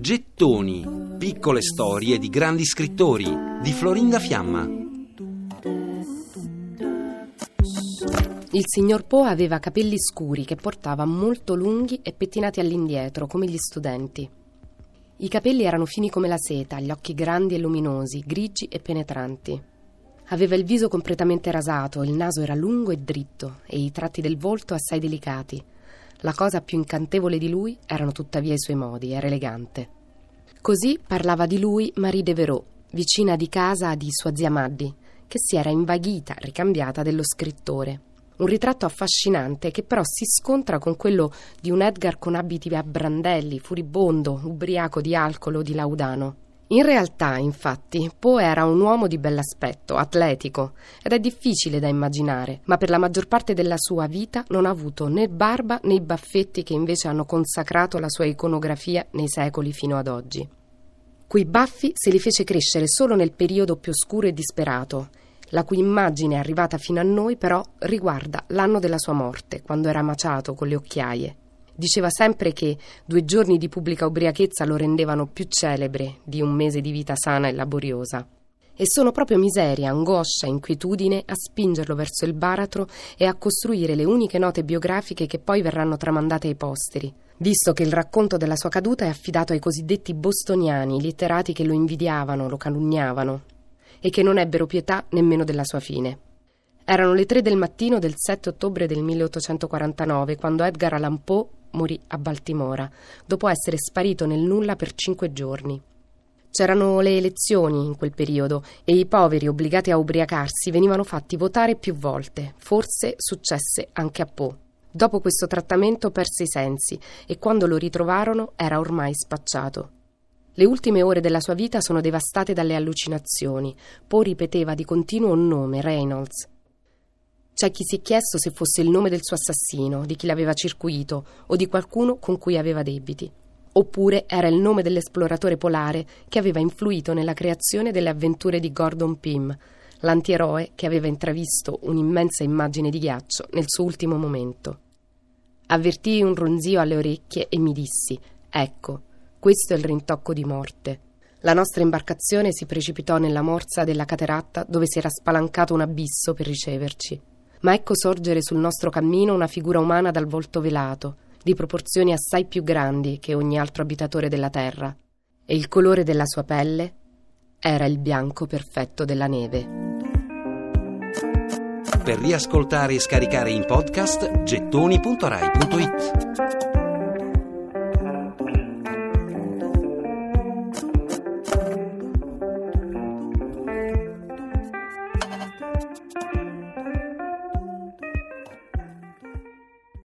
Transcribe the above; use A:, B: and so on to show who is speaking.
A: Gettoni, piccole storie di grandi scrittori di Florinda Fiamma.
B: Il signor Poe aveva capelli scuri che portava molto lunghi e pettinati all'indietro, come gli studenti. I capelli erano fini come la seta, gli occhi grandi e luminosi, grigi e penetranti. Aveva il viso completamente rasato, il naso era lungo e dritto e i tratti del volto assai delicati. La cosa più incantevole di lui erano tuttavia i suoi modi, era elegante. Così parlava di lui Marie Devereux, vicina di casa di sua zia Maddi, che si era invaghita, ricambiata dello scrittore. Un ritratto affascinante che però si scontra con quello di un Edgar con abiti a brandelli, furibondo, ubriaco di alcol o di laudano. In realtà, infatti, Poe era un uomo di bell'aspetto, atletico, ed è difficile da immaginare, ma per la maggior parte della sua vita non ha avuto né barba né i baffetti che invece hanno consacrato la sua iconografia nei secoli fino ad oggi. Quei baffi se li fece crescere solo nel periodo più oscuro e disperato, la cui immagine arrivata fino a noi però riguarda l'anno della sua morte, quando era maciato con le occhiaie. Diceva sempre che due giorni di pubblica ubriachezza lo rendevano più celebre di un mese di vita sana e laboriosa. E sono proprio miseria, angoscia, inquietudine a spingerlo verso il baratro e a costruire le uniche note biografiche che poi verranno tramandate ai posteri, visto che il racconto della sua caduta è affidato ai cosiddetti bostoniani, litterati che lo invidiavano, lo calunniavano e che non ebbero pietà nemmeno della sua fine. Erano le tre del mattino del 7 ottobre del 1849 quando Edgar Allan Poe morì a Baltimora, dopo essere sparito nel nulla per cinque giorni. C'erano le elezioni in quel periodo e i poveri obbligati a ubriacarsi venivano fatti votare più volte. Forse successe anche a Poe. Dopo questo trattamento perse i sensi e quando lo ritrovarono era ormai spacciato. Le ultime ore della sua vita sono devastate dalle allucinazioni. Poe ripeteva di continuo un nome, Reynolds, c'è chi si è chiesto se fosse il nome del suo assassino, di chi l'aveva circuito o di qualcuno con cui aveva debiti. Oppure era il nome dell'esploratore polare che aveva influito nella creazione delle avventure di Gordon Pym, l'antieroe che aveva intravisto un'immensa immagine di ghiaccio nel suo ultimo momento. Avvertii un ronzio alle orecchie e mi dissi: Ecco, questo è il rintocco di morte. La nostra imbarcazione si precipitò nella morsa della cateratta dove si era spalancato un abisso per riceverci ma ecco sorgere sul nostro cammino una figura umana dal volto velato, di proporzioni assai più grandi che ogni altro abitatore della terra, e il colore della sua pelle era il bianco perfetto della neve.
A: Per riascoltare e scaricare in podcast gettoni.rai.it